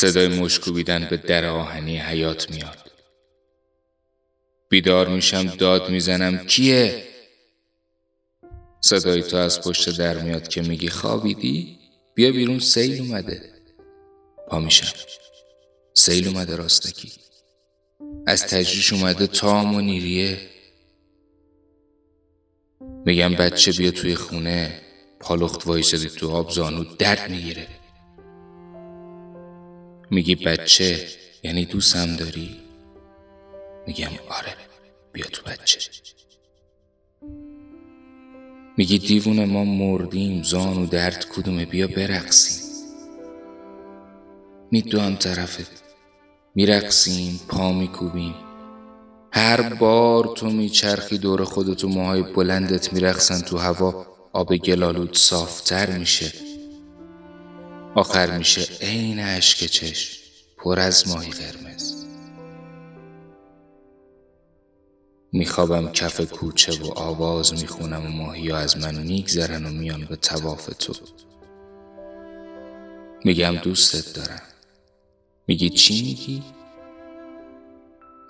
صدای مشکوبیدن به در آهنی حیات میاد. بیدار میشم داد می‌زنم کیه؟ صدای تو از پشت در میاد که میگی خوابیدی؟ بیا بیرون سیل اومده. پا میشم. سیل اومده راستکی. از تجریش اومده تام و نیریه. میگم بچه بیا توی خونه. پالخت وایسادی تو آب زانو درد می‌گیره. میگی بچه یعنی دوستم داری؟ میگم آره بیا تو بچه. میگی دیوونه ما مردیم زان و درد کدومه بیا برقصیم. میدوام طرفت میرقصیم پا میکوبیم. هر بار تو میچرخی دور خودت و موهای بلندت میرقصن تو هوا آب گلالود صافتر میشه. آخر میشه عین اشک چشم پر از ماهی قرمز میخوابم کف کوچه و آواز می‌خونم و ماهی از من میگذرن و میان به تواف تو میگم دوستت دارم میگی چی میگی؟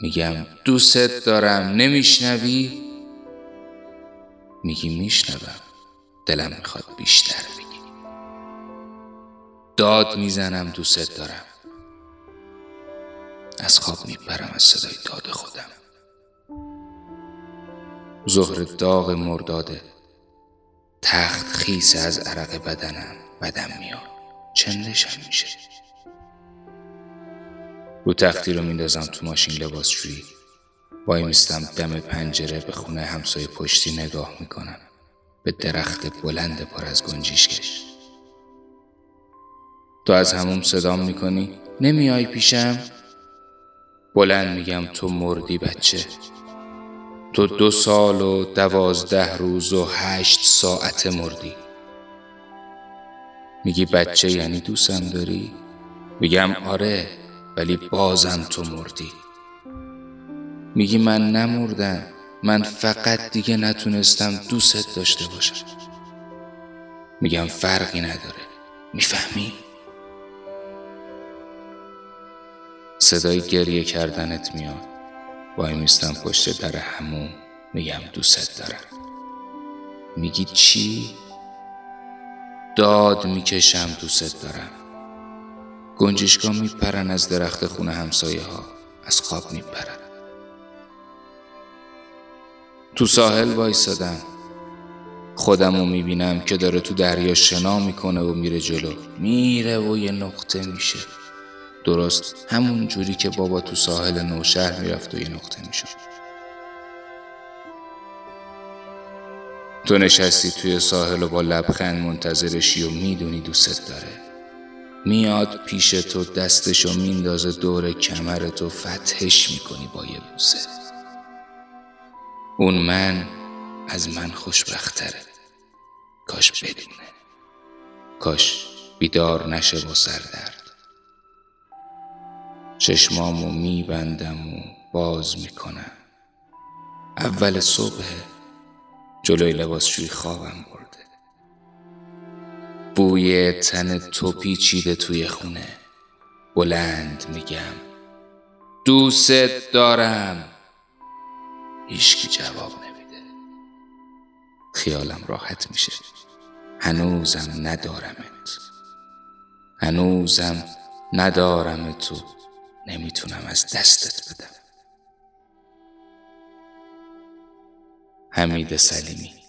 میگم دوستت دارم نمیشنوی؟ میگی میشنوم دلم می‌خواد بیشتر داد می‌زنم دوستت دارم. از خواب میپرم از صدای داد خودم. ظهر داغ مرداده تخت خیس از عرق بدنم بدم میاد. چندشم میشه؟ رو تختی رو میندازم تو ماشین لباسشویی وای میستم دم پنجره به خونه همسایه پشتی نگاه می‌کنم. به درخت بلند پر از گنجیشکش تو از هموم صدام می‌کنی؟ نمیای پیشم؟ بلند میگم تو مردی بچه. تو دو سال و دوازده روز و هشت ساعت مردی. میگی بچه یعنی دوستم داری؟ میگم آره ولی بازم تو مردی. میگی من نمردم من فقط دیگه نتونستم دوست داشته باشم. میگم فرقی نداره. می‌فهمی؟ صدای گریه کردنت میاد. وای میستم پشت در همون میگم دوست دارم. میگی چی؟ داد می‌کشم دوست دارم. گنجشگاه میپرن از درخت خونه همسایه ها از خواب میپرن. تو ساحل وایسادم خودم رو می‌بینم که داره تو دریا شنا می‌کنه و میره جلو. میره و یه نقطه میشه. درست همون جوری که بابا تو ساحل نوشهر می‌رفت و یه نقطه می‌شد. تو نشستی توی ساحل و با لبخند منتظرشی و می‌دونی دوستت داره. میاد پیش تو دستشو میندازه دور کمرتو فتحش می‌کنی با یه بوسه. اون من از من خوشبختره. کاش بدونه. کاش بیدار نشه با سردرد. چشمامو میبندم و باز می‌کنم. اول صبح جلوی لباسشوی خوابم برده. بوی تن تو پیچیده توی خونه. بلند میگم. دوست دارم. هیچکی جواب نمیده. خیالم راحت میشه. هنوزم ندارمت. هنوزم ندارم تو. نمی‌تونم از دستت بدم. حمید سلیمی.